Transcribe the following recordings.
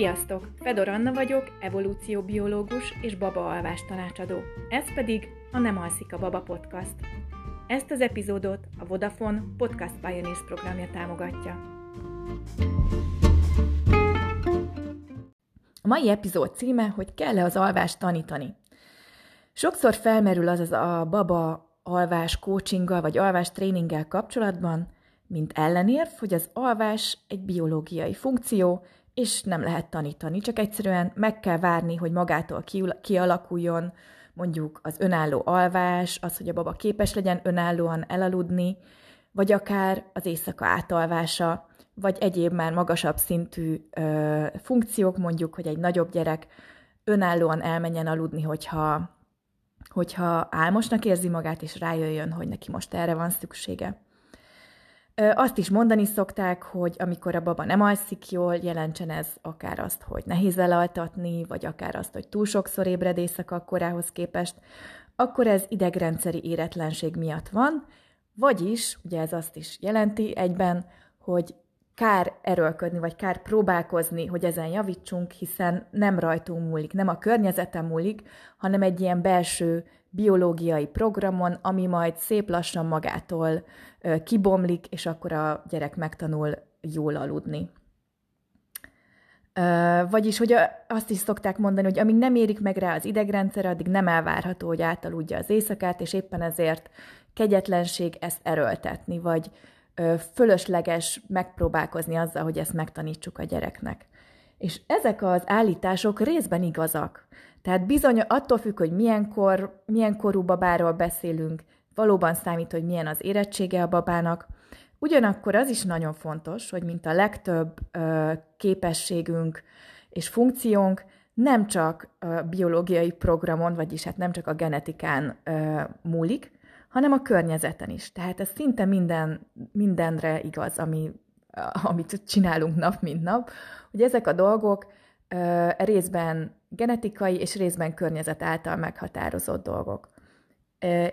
Sziasztok! Fedor Anna vagyok, evolúcióbiológus és babaalvás tanácsadó. Ez pedig a Nem alszik a baba podcast. Ezt az epizódot a Vodafone Podcast Pioneers programja támogatja. A mai epizód címe, hogy kell-e az alvást tanítani. Sokszor felmerül az, az a baba alvás coachinggal vagy alvás tréninggel kapcsolatban, mint ellenérv, hogy az alvás egy biológiai funkció, és nem lehet tanítani, csak egyszerűen meg kell várni, hogy magától kialakuljon mondjuk az önálló alvás, az, hogy a baba képes legyen önállóan elaludni, vagy akár az éjszaka átalvása, vagy egyéb már magasabb szintű ö, funkciók, mondjuk, hogy egy nagyobb gyerek önállóan elmenjen aludni, hogyha, hogyha álmosnak érzi magát, és rájöjjön, hogy neki most erre van szüksége. Azt is mondani szokták, hogy amikor a baba nem alszik jól, jelentsen ez akár azt, hogy nehéz elaltatni, vagy akár azt, hogy túl sokszor ébred éjszaka korához képest, akkor ez idegrendszeri éretlenség miatt van, vagyis, ugye ez azt is jelenti egyben, hogy kár erőlködni, vagy kár próbálkozni, hogy ezen javítsunk, hiszen nem rajtunk múlik, nem a környezetem múlik, hanem egy ilyen belső biológiai programon, ami majd szép lassan magától kibomlik, és akkor a gyerek megtanul jól aludni. Vagyis, hogy azt is szokták mondani, hogy amíg nem érik meg rá az idegrendszer, addig nem elvárható, hogy átaludja az éjszakát, és éppen ezért kegyetlenség ezt erőltetni, vagy fölösleges megpróbálkozni azzal, hogy ezt megtanítsuk a gyereknek. És ezek az állítások részben igazak. Tehát bizony attól függ, hogy milyen, kor, milyen korú babáról beszélünk, valóban számít, hogy milyen az érettsége a babának. Ugyanakkor az is nagyon fontos, hogy mint a legtöbb ö, képességünk és funkciónk nem csak a biológiai programon, vagyis hát nem csak a genetikán ö, múlik, hanem a környezeten is. Tehát ez szinte minden, mindenre igaz, ami, amit csinálunk nap, mint nap, hogy ezek a dolgok ö, részben genetikai és részben környezet által meghatározott dolgok.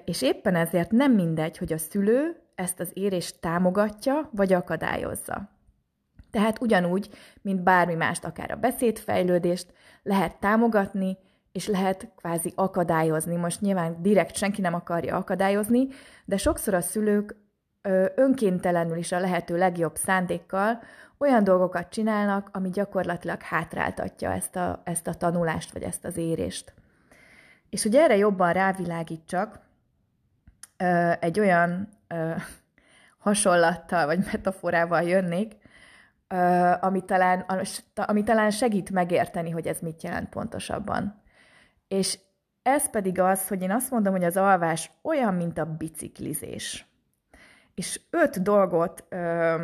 És éppen ezért nem mindegy, hogy a szülő ezt az érést támogatja, vagy akadályozza. Tehát ugyanúgy, mint bármi mást, akár a beszédfejlődést, lehet támogatni, és lehet kvázi akadályozni. Most nyilván direkt senki nem akarja akadályozni, de sokszor a szülők önkéntelenül is a lehető legjobb szándékkal olyan dolgokat csinálnak, ami gyakorlatilag hátráltatja ezt a, ezt a tanulást, vagy ezt az érést. És hogy erre jobban rávilágítsak, egy olyan hasonlattal vagy metaforával jönnék, ami talán, ami talán segít megérteni, hogy ez mit jelent pontosabban. És ez pedig az, hogy én azt mondom, hogy az alvás olyan, mint a biciklizés. És öt dolgot ö,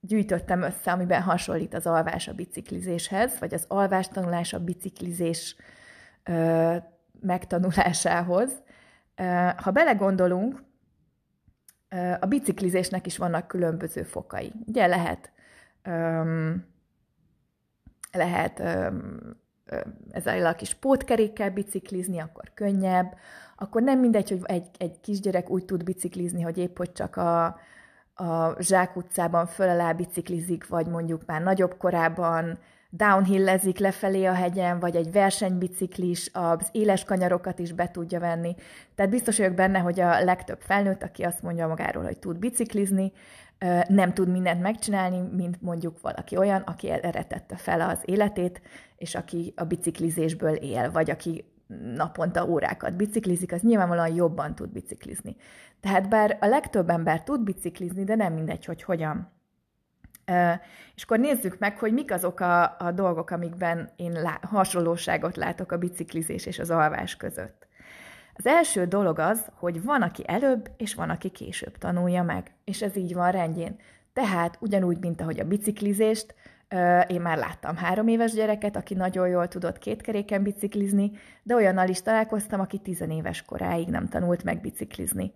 gyűjtöttem össze, amiben hasonlít az alvás a biciklizéshez, vagy az alvás tanulás a biciklizés ö, megtanulásához. Ö, ha belegondolunk, ö, a biciklizésnek is vannak különböző fokai. Ugye lehet ö, lehet ezzel a kis pótkerékkel biciklizni, akkor könnyebb, akkor nem mindegy, hogy egy, egy kisgyerek úgy tud biciklizni, hogy épp hogy csak a, a Zsák utcában föl alá biciklizik, vagy mondjuk már nagyobb korában downhillezik lefelé a hegyen, vagy egy versenybiciklis az éles kanyarokat is be tudja venni. Tehát biztos vagyok benne, hogy a legtöbb felnőtt, aki azt mondja magáról, hogy tud biciklizni, nem tud mindent megcsinálni, mint mondjuk valaki olyan, aki erre fel az életét, és aki a biciklizésből él, vagy aki naponta órákat biciklizik, az nyilvánvalóan jobban tud biciklizni. Tehát bár a legtöbb ember tud biciklizni, de nem mindegy, hogy hogyan. És akkor nézzük meg, hogy mik azok a, a dolgok, amikben én lá- hasonlóságot látok a biciklizés és az alvás között. Az első dolog az, hogy van, aki előbb, és van, aki később tanulja meg. És ez így van rendjén. Tehát ugyanúgy, mint ahogy a biciklizést, én már láttam három éves gyereket, aki nagyon jól tudott kétkeréken biciklizni, de olyannal is találkoztam, aki tizenéves koráig nem tanult meg biciklizni.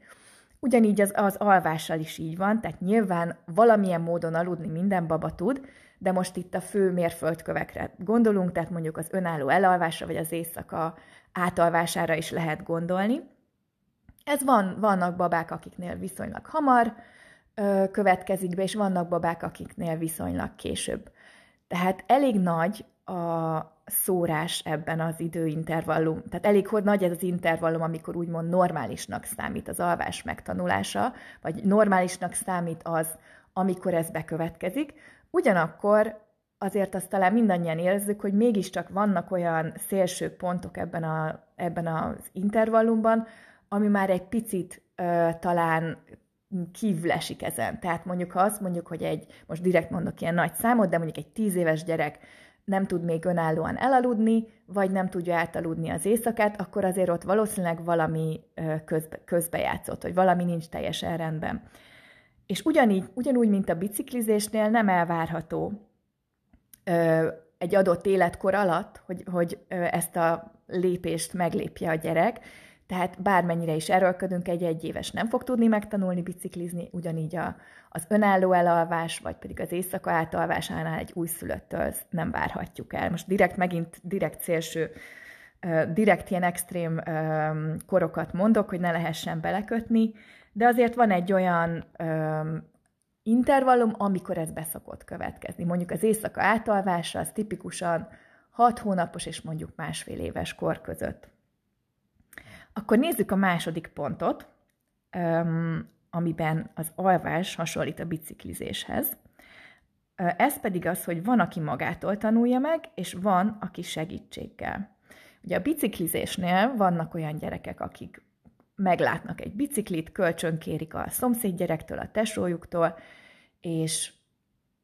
Ugyanígy az, az alvással is így van, tehát nyilván valamilyen módon aludni minden baba tud, de most itt a fő mérföldkövekre gondolunk, tehát mondjuk az önálló elalvásra, vagy az éjszaka átalvására is lehet gondolni. Ez van, vannak babák, akiknél viszonylag hamar ö, következik be, és vannak babák, akiknél viszonylag később. Tehát elég nagy a szórás ebben az időintervallum. Tehát elég hogy nagy ez az intervallum, amikor úgymond normálisnak számít az alvás megtanulása, vagy normálisnak számít az, amikor ez bekövetkezik. Ugyanakkor azért azt talán mindannyian érezzük, hogy mégiscsak vannak olyan szélső pontok ebben, a, ebben az intervallumban, ami már egy picit ö, talán kívül esik ezen. Tehát mondjuk, ha azt mondjuk, hogy egy, most direkt mondok ilyen nagy számot, de mondjuk egy tíz éves gyerek nem tud még önállóan elaludni, vagy nem tudja átaludni az éjszakát, akkor azért ott valószínűleg valami közbe, közbejátszott, hogy valami nincs teljesen rendben. És ugyanígy, ugyanúgy, mint a biciklizésnél nem elvárható egy adott életkor alatt, hogy, hogy ezt a lépést meglépje a gyerek, tehát bármennyire is erőlködünk, egy-egy éves nem fog tudni megtanulni biciklizni, ugyanígy a, az önálló elalvás, vagy pedig az éjszaka átalvásánál egy újszülöttől nem várhatjuk el. Most direkt megint direkt szélső, direkt ilyen extrém korokat mondok, hogy ne lehessen belekötni, de azért van egy olyan intervallum, amikor ez beszokott következni. Mondjuk az éjszaka átalvása az tipikusan 6 hónapos és mondjuk másfél éves kor között. Akkor nézzük a második pontot, amiben az alvás hasonlít a biciklizéshez. Ez pedig az, hogy van, aki magától tanulja meg, és van, aki segítséggel. Ugye a biciklizésnél vannak olyan gyerekek, akik meglátnak egy biciklit, kölcsönkérik a szomszéd gyerektől, a tesójuktól, és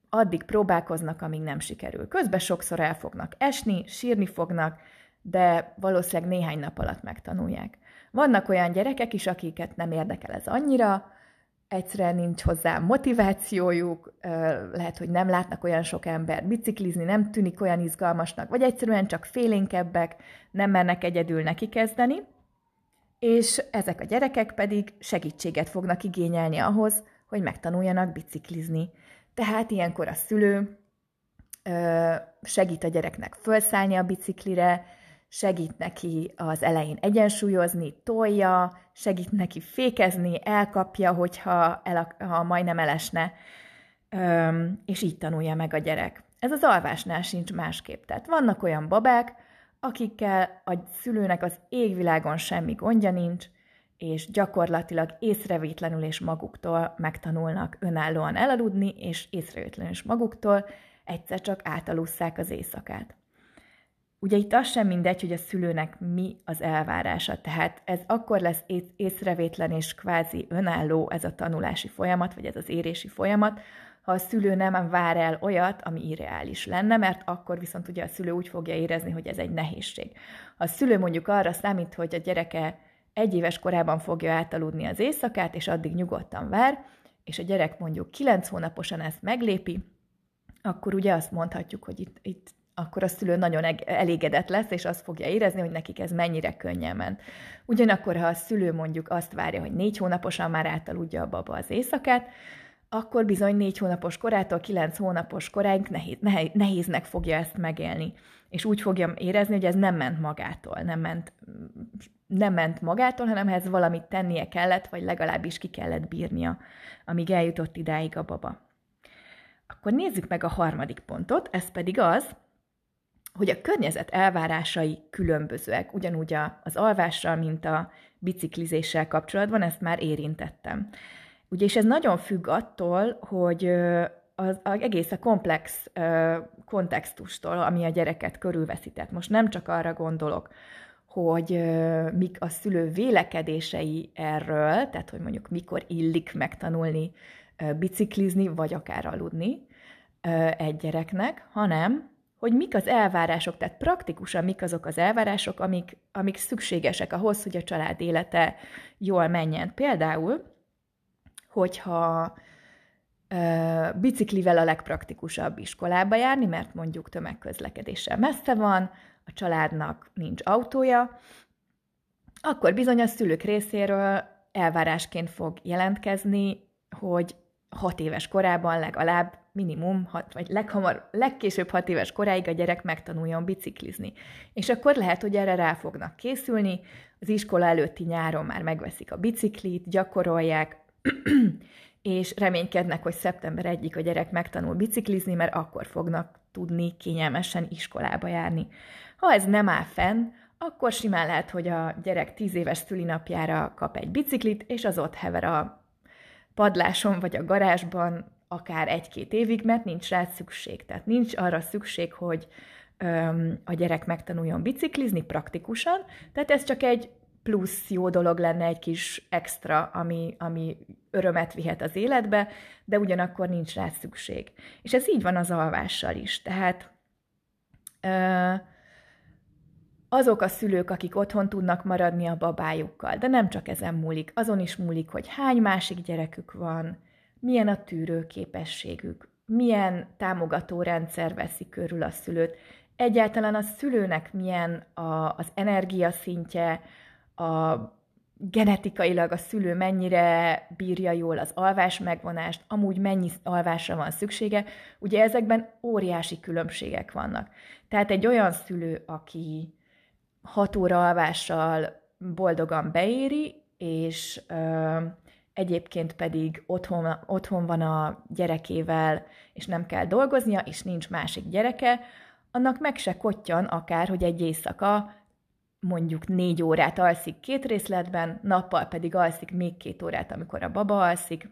addig próbálkoznak, amíg nem sikerül. Közben sokszor el fognak esni, sírni fognak, de valószínűleg néhány nap alatt megtanulják. Vannak olyan gyerekek is, akiket nem érdekel ez annyira, egyszerűen nincs hozzá motivációjuk, lehet, hogy nem látnak olyan sok ember biciklizni, nem tűnik olyan izgalmasnak, vagy egyszerűen csak félénkebbek, nem mernek egyedül neki kezdeni, és ezek a gyerekek pedig segítséget fognak igényelni ahhoz, hogy megtanuljanak biciklizni. Tehát ilyenkor a szülő segít a gyereknek felszállni a biciklire, segít neki az elején egyensúlyozni, tolja, segít neki fékezni, elkapja, hogyha el, ha majdnem elesne, és így tanulja meg a gyerek. Ez az alvásnál sincs másképp. Tehát vannak olyan babák, akikkel a szülőnek az égvilágon semmi gondja nincs, és gyakorlatilag észrevétlenül és maguktól megtanulnak önállóan elaludni, és észrevétlenül és maguktól egyszer csak átalusszák az éjszakát. Ugye itt az sem mindegy, hogy a szülőnek mi az elvárása, tehát ez akkor lesz észrevétlen és kvázi önálló ez a tanulási folyamat, vagy ez az érési folyamat, ha a szülő nem vár el olyat, ami irreális lenne, mert akkor viszont ugye a szülő úgy fogja érezni, hogy ez egy nehézség. Ha a szülő mondjuk arra számít, hogy a gyereke egy éves korában fogja átaludni az éjszakát, és addig nyugodtan vár, és a gyerek mondjuk kilenc hónaposan ezt meglépi, akkor ugye azt mondhatjuk, hogy itt, itt akkor a szülő nagyon elégedett lesz, és azt fogja érezni, hogy nekik ez mennyire könnyen ment. Ugyanakkor, ha a szülő mondjuk azt várja, hogy négy hónaposan már átaludja a baba az éjszakát, akkor bizony négy hónapos korától kilenc hónapos koráig nehéz, nehéznek fogja ezt megélni. És úgy fogja érezni, hogy ez nem ment magától, nem ment, nem ment magától, hanem ez valamit tennie kellett, vagy legalábbis ki kellett bírnia, amíg eljutott idáig a baba. Akkor nézzük meg a harmadik pontot, ez pedig az, hogy a környezet elvárásai különbözőek, ugyanúgy az alvással, mint a biciklizéssel kapcsolatban, ezt már érintettem. Ugye, és ez nagyon függ attól, hogy az, az egész a komplex kontextustól, ami a gyereket körülveszi. Tehát most nem csak arra gondolok, hogy mik a szülő vélekedései erről, tehát hogy mondjuk mikor illik megtanulni biciklizni, vagy akár aludni egy gyereknek, hanem hogy mik az elvárások, tehát praktikusan mik azok az elvárások, amik, amik szükségesek ahhoz, hogy a család élete jól menjen. Például, hogyha ö, biciklivel a legpraktikusabb iskolába járni, mert mondjuk tömegközlekedéssel messze van, a családnak nincs autója, akkor bizony a szülők részéről elvárásként fog jelentkezni, hogy hat éves korában legalább minimum, hat, vagy leghamar, legkésőbb hat éves koráig a gyerek megtanuljon biciklizni. És akkor lehet, hogy erre rá fognak készülni, az iskola előtti nyáron már megveszik a biciklit, gyakorolják, és reménykednek, hogy szeptember egyik a gyerek megtanul biciklizni, mert akkor fognak tudni kényelmesen iskolába járni. Ha ez nem áll fenn, akkor simán lehet, hogy a gyerek tíz éves szülinapjára kap egy biciklit, és az ott hever a padláson vagy a garázsban akár egy-két évig, mert nincs rá szükség. Tehát nincs arra szükség, hogy öm, a gyerek megtanuljon biciklizni praktikusan, tehát ez csak egy plusz jó dolog lenne, egy kis extra, ami, ami örömet vihet az életbe, de ugyanakkor nincs rá szükség. És ez így van az alvással is. Tehát ö, azok a szülők, akik otthon tudnak maradni a babájukkal, de nem csak ezen múlik, azon is múlik, hogy hány másik gyerekük van, milyen a tűrőképességük, milyen támogató rendszer veszi körül a szülőt, egyáltalán a szülőnek milyen a, az energiaszintje, a genetikailag a szülő mennyire bírja jól az alvás megvonást, amúgy mennyi alvásra van szüksége, ugye ezekben óriási különbségek vannak. Tehát egy olyan szülő, aki hat óra alvással boldogan beéri, és ö, egyébként pedig otthon, otthon van a gyerekével, és nem kell dolgoznia, és nincs másik gyereke, annak meg se kottyan akár, hogy egy éjszaka mondjuk négy órát alszik két részletben, nappal pedig alszik még két órát, amikor a baba alszik,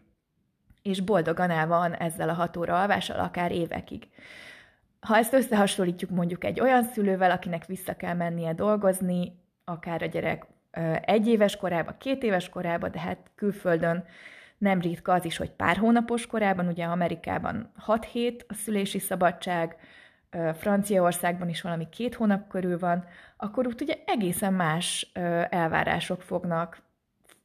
és boldogan el van ezzel a hat óra alvással akár évekig. Ha ezt összehasonlítjuk mondjuk egy olyan szülővel, akinek vissza kell mennie dolgozni, akár a gyerek egy éves korában, két éves korában, de hát külföldön nem ritka az is, hogy pár hónapos korában, ugye Amerikában 6 hét a szülési szabadság, Franciaországban is valami két hónap körül van, akkor ott ugye egészen más elvárások fognak,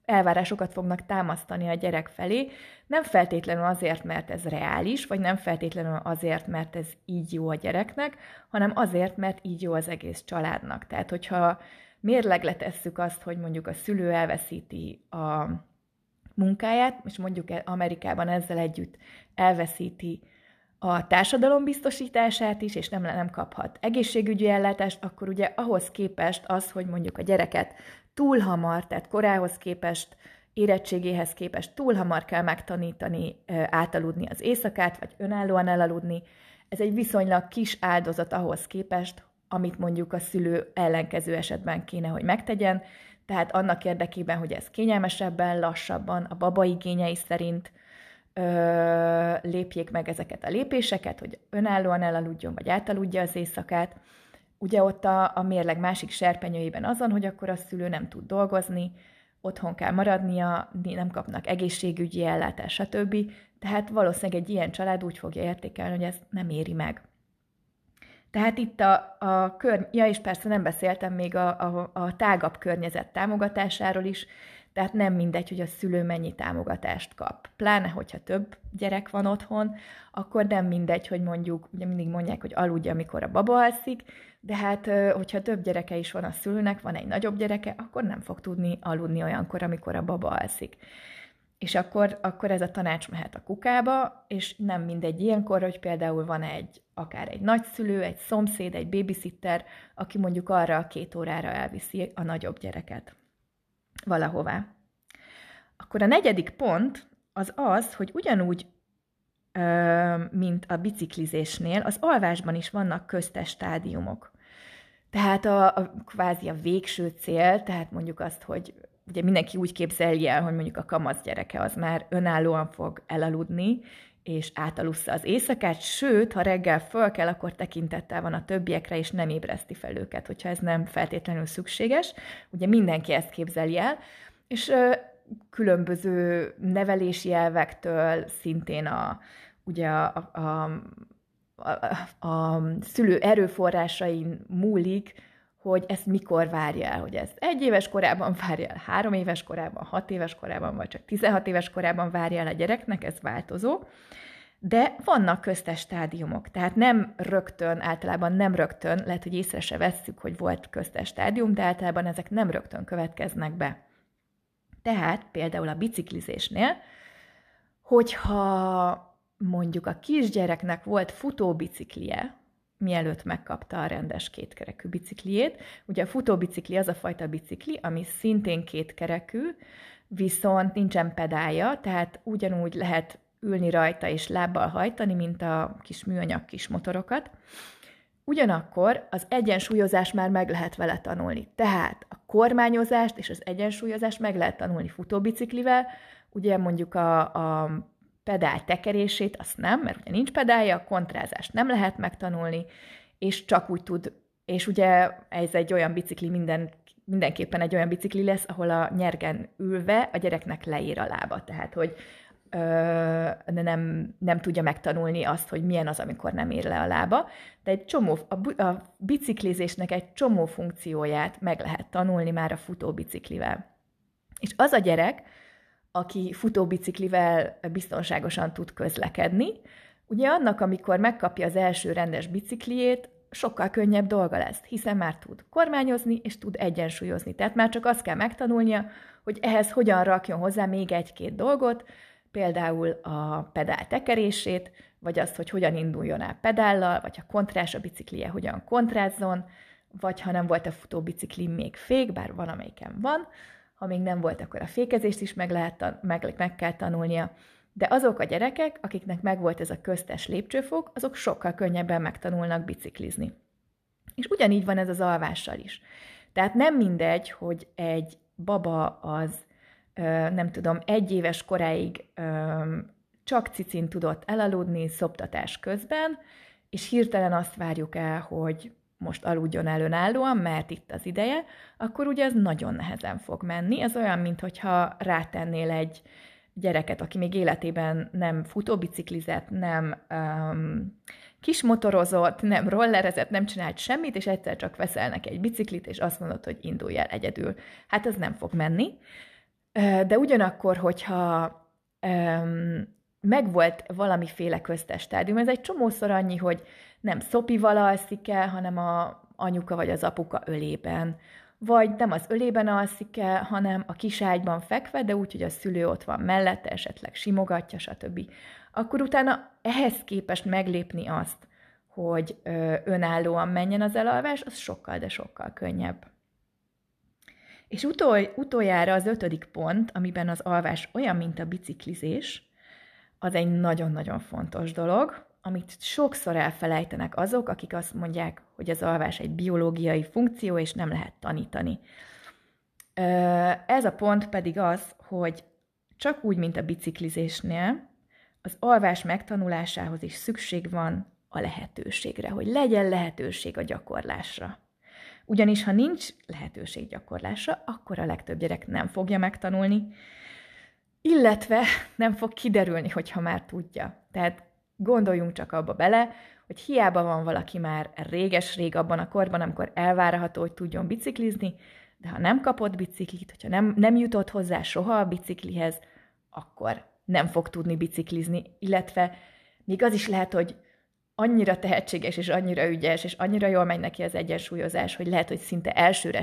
elvárásokat fognak támasztani a gyerek felé, nem feltétlenül azért, mert ez reális, vagy nem feltétlenül azért, mert ez így jó a gyereknek, hanem azért, mert így jó az egész családnak. Tehát, hogyha mérlegre tesszük azt, hogy mondjuk a szülő elveszíti a munkáját, és mondjuk Amerikában ezzel együtt elveszíti a társadalom biztosítását is, és nem, nem kaphat egészségügyi ellátást, akkor ugye ahhoz képest az, hogy mondjuk a gyereket túl hamar, tehát korához képest, érettségéhez képest túl hamar kell megtanítani átaludni az éjszakát, vagy önállóan elaludni, ez egy viszonylag kis áldozat ahhoz képest, amit mondjuk a szülő ellenkező esetben kéne, hogy megtegyen, tehát annak érdekében, hogy ez kényelmesebben, lassabban, a baba igényei szerint ö, lépjék meg ezeket a lépéseket, hogy önállóan elaludjon, vagy átaludja az éjszakát. Ugye ott a, a mérleg másik serpenyőjében azon, hogy akkor a szülő nem tud dolgozni, otthon kell maradnia, nem kapnak egészségügyi ellátást, stb. Tehát valószínűleg egy ilyen család úgy fogja értékelni, hogy ez nem éri meg. Tehát itt a, a kör, ja és persze nem beszéltem még a, a, a tágabb környezet támogatásáról is, tehát nem mindegy, hogy a szülő mennyi támogatást kap. Pláne, hogyha több gyerek van otthon, akkor nem mindegy, hogy mondjuk, ugye mindig mondják, hogy aludja, amikor a baba alszik, de hát, hogyha több gyereke is van a szülőnek, van egy nagyobb gyereke, akkor nem fog tudni aludni olyankor, amikor a baba alszik. És akkor, akkor ez a tanács mehet a kukába, és nem mindegy ilyenkor, hogy például van egy, akár egy nagyszülő, egy szomszéd, egy babysitter, aki mondjuk arra a két órára elviszi a nagyobb gyereket valahová. Akkor a negyedik pont az az, hogy ugyanúgy, mint a biciklizésnél, az alvásban is vannak köztes stádiumok. Tehát a, a kvázi a végső cél, tehát mondjuk azt, hogy ugye mindenki úgy képzelje el, hogy mondjuk a kamasz gyereke az már önállóan fog elaludni, és átalussza az éjszakát, sőt, ha reggel föl kell, akkor tekintettel van a többiekre, és nem ébreszti fel őket, hogyha ez nem feltétlenül szükséges. Ugye mindenki ezt képzeli el, és ö, különböző nevelési elvektől szintén a, ugye a, a, a, a szülő erőforrásain múlik, hogy ezt mikor várja el, hogy ezt egy éves korában várja el, három éves korában, hat éves korában, vagy csak 16 éves korában várja el a gyereknek, ez változó. De vannak köztes stádiumok, tehát nem rögtön, általában nem rögtön, lehet, hogy észre se vesszük, hogy volt köztes stádium, de általában ezek nem rögtön következnek be. Tehát például a biciklizésnél, hogyha mondjuk a kisgyereknek volt futóbiciklie, mielőtt megkapta a rendes kétkerekű bicikliét. Ugye a futóbicikli az a fajta bicikli, ami szintén kétkerekű, viszont nincsen pedálja, tehát ugyanúgy lehet ülni rajta és lábbal hajtani, mint a kis műanyag kis motorokat. Ugyanakkor az egyensúlyozást már meg lehet vele tanulni. Tehát a kormányozást és az egyensúlyozást meg lehet tanulni futóbiciklivel, ugye mondjuk a, a pedál tekerését, azt nem, mert ugye nincs pedálja, a kontrázást nem lehet megtanulni, és csak úgy tud, és ugye ez egy olyan bicikli, minden, mindenképpen egy olyan bicikli lesz, ahol a nyergen ülve a gyereknek leír a lába, tehát hogy ö, nem, nem tudja megtanulni azt, hogy milyen az, amikor nem ér le a lába, de egy csomó, a, a biciklizésnek egy csomó funkcióját meg lehet tanulni már a futóbiciklivel. És az a gyerek, aki futóbiciklivel biztonságosan tud közlekedni. Ugye annak, amikor megkapja az első rendes bicikliét, sokkal könnyebb dolga lesz, hiszen már tud kormányozni és tud egyensúlyozni. Tehát már csak azt kell megtanulnia, hogy ehhez hogyan rakjon hozzá még egy-két dolgot, például a pedál tekerését, vagy azt, hogy hogyan induljon el pedállal, vagy ha kontrás a biciklije, hogyan kontrázzon, vagy ha nem volt a futóbicikli még fék, bár van, amelyiken van, ha még nem volt, akkor a fékezést is meg, lehet, meg, meg kell tanulnia. De azok a gyerekek, akiknek megvolt ez a köztes lépcsőfok, azok sokkal könnyebben megtanulnak biciklizni. És ugyanígy van ez az alvással is. Tehát nem mindegy, hogy egy baba az, nem tudom, egy éves koráig csak cicin tudott elaludni szoptatás közben, és hirtelen azt várjuk el, hogy most aludjon el önállóan, mert itt az ideje, akkor ugye ez nagyon nehezen fog menni. Ez olyan, mintha rátennél egy gyereket, aki még életében nem futóbiciklizett, nem um, kismotorozott, nem rollerezett, nem csinált semmit, és egyszer csak veszel neki egy biciklit, és azt mondod, hogy indulj el egyedül. Hát ez nem fog menni. De ugyanakkor, hogyha um, megvolt valamiféle köztes stádium, ez egy csomószor annyi, hogy nem szopival alszik el, hanem a anyuka vagy az apuka ölében. Vagy nem az ölében alszik el, hanem a kiságyban fekve, de úgy, hogy a szülő ott van mellette, esetleg simogatja, stb. Akkor utána ehhez képest meglépni azt, hogy önállóan menjen az elalvás, az sokkal, de sokkal könnyebb. És utol, utoljára az ötödik pont, amiben az alvás olyan, mint a biciklizés, az egy nagyon-nagyon fontos dolog, amit sokszor elfelejtenek azok, akik azt mondják, hogy az alvás egy biológiai funkció, és nem lehet tanítani. Ez a pont pedig az, hogy csak úgy, mint a biciklizésnél, az alvás megtanulásához is szükség van a lehetőségre, hogy legyen lehetőség a gyakorlásra. Ugyanis, ha nincs lehetőség gyakorlásra, akkor a legtöbb gyerek nem fogja megtanulni, illetve nem fog kiderülni, hogyha már tudja. Tehát Gondoljunk csak abba bele, hogy hiába van valaki már réges-rég abban a korban, amikor elvárható, hogy tudjon biciklizni, de ha nem kapott biciklit, hogyha nem, nem jutott hozzá soha a biciklihez, akkor nem fog tudni biciklizni, illetve még az is lehet, hogy annyira tehetséges, és annyira ügyes, és annyira jól megy neki az egyensúlyozás, hogy lehet, hogy szinte elsőre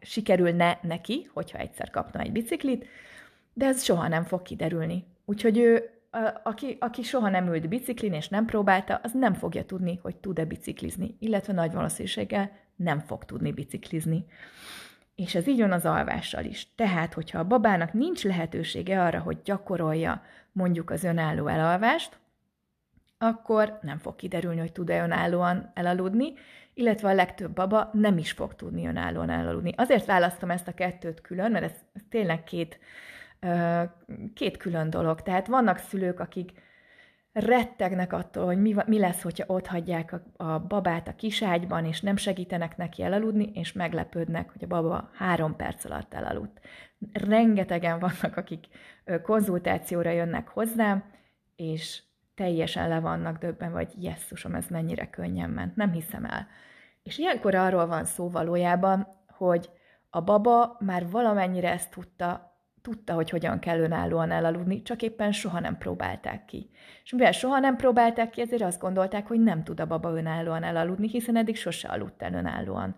sikerülne, neki, hogyha egyszer kapna egy biciklit, de ez soha nem fog kiderülni. Úgyhogy ő aki, aki soha nem ült biciklin és nem próbálta, az nem fogja tudni, hogy tud-e biciklizni, illetve nagy valószínűséggel nem fog tudni biciklizni. És ez így van az alvással is. Tehát, hogyha a babának nincs lehetősége arra, hogy gyakorolja mondjuk az önálló elalvást, akkor nem fog kiderülni, hogy tud-e önállóan elaludni, illetve a legtöbb baba nem is fog tudni önállóan elaludni. Azért választom ezt a kettőt külön, mert ez, ez tényleg két két külön dolog. Tehát vannak szülők, akik rettegnek attól, hogy mi, mi lesz, hogyha ott hagyják a, a babát a kiságyban, és nem segítenek neki elaludni, és meglepődnek, hogy a baba három perc alatt elaludt. Rengetegen vannak, akik konzultációra jönnek hozzám, és teljesen le vannak döbben, vagy jesszusom, ez mennyire könnyen ment, nem hiszem el. És ilyenkor arról van szó valójában, hogy a baba már valamennyire ezt tudta, tudta, hogy hogyan kell önállóan elaludni, csak éppen soha nem próbálták ki. És mivel soha nem próbálták ki, ezért azt gondolták, hogy nem tud a baba önállóan elaludni, hiszen eddig sose aludt el önállóan.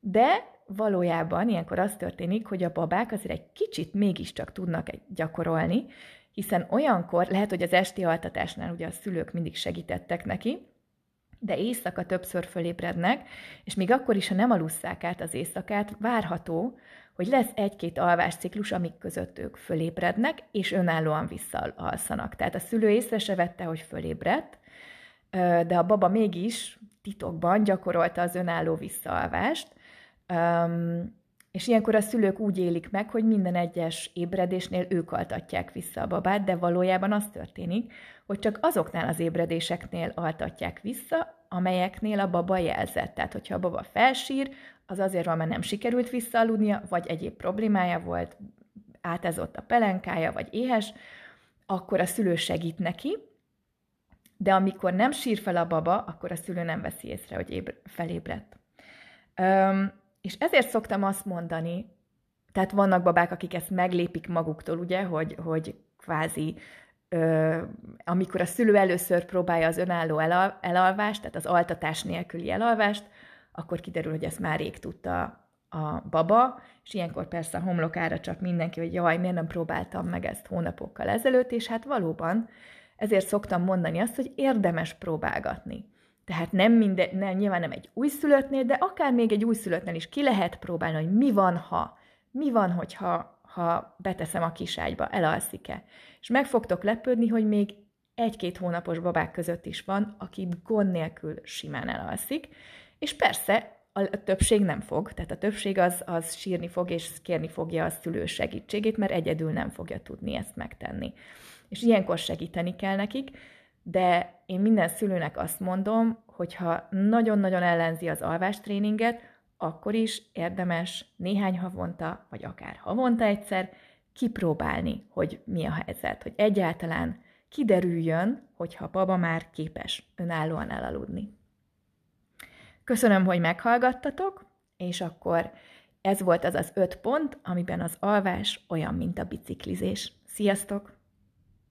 De valójában ilyenkor az történik, hogy a babák azért egy kicsit mégiscsak tudnak gyakorolni, hiszen olyankor, lehet, hogy az esti altatásnál ugye a szülők mindig segítettek neki, de éjszaka többször fölébrednek, és még akkor is, ha nem alusszák át az éjszakát, várható, hogy lesz egy-két alvásciklus, amik között ők fölébrednek, és önállóan visszaalszanak. Tehát a szülő észre se vette, hogy fölébredt, de a baba mégis titokban gyakorolta az önálló visszaalvást, és ilyenkor a szülők úgy élik meg, hogy minden egyes ébredésnél ők altatják vissza a babát, de valójában az történik, hogy csak azoknál az ébredéseknél altatják vissza, amelyeknél a baba jelzett. Tehát, hogyha a baba felsír, az azért van, mert nem sikerült visszaaludnia, vagy egyéb problémája volt, átezott a pelenkája, vagy éhes, akkor a szülő segít neki, de amikor nem sír fel a baba, akkor a szülő nem veszi észre, hogy ébr- felébredt. Üm, és ezért szoktam azt mondani, tehát vannak babák, akik ezt meglépik maguktól, ugye, hogy, hogy kvázi ö, amikor a szülő először próbálja az önálló elal, elalvást, tehát az altatás nélküli elalvást, akkor kiderül, hogy ezt már rég tudta a baba, és ilyenkor persze a homlokára csak mindenki, hogy jaj, miért nem próbáltam meg ezt hónapokkal ezelőtt, és hát valóban ezért szoktam mondani azt, hogy érdemes próbálgatni. Tehát nem minden, nem, nyilván nem egy újszülöttnél, de akár még egy újszülöttnél is ki lehet próbálni, hogy mi van, ha, mi van, hogyha ha beteszem a kiságyba, elalszik-e. És meg fogtok lepődni, hogy még egy-két hónapos babák között is van, aki gond nélkül simán elalszik, és persze a többség nem fog, tehát a többség az, az sírni fog, és kérni fogja a szülő segítségét, mert egyedül nem fogja tudni ezt megtenni. És ilyenkor segíteni kell nekik, de én minden szülőnek azt mondom, hogy ha nagyon-nagyon ellenzi az alvástréninget, akkor is érdemes néhány havonta, vagy akár havonta egyszer kipróbálni, hogy mi a helyzet, hogy egyáltalán kiderüljön, hogyha baba már képes önállóan elaludni. Köszönöm, hogy meghallgattatok, és akkor ez volt az az öt pont, amiben az alvás olyan, mint a biciklizés. Sziasztok!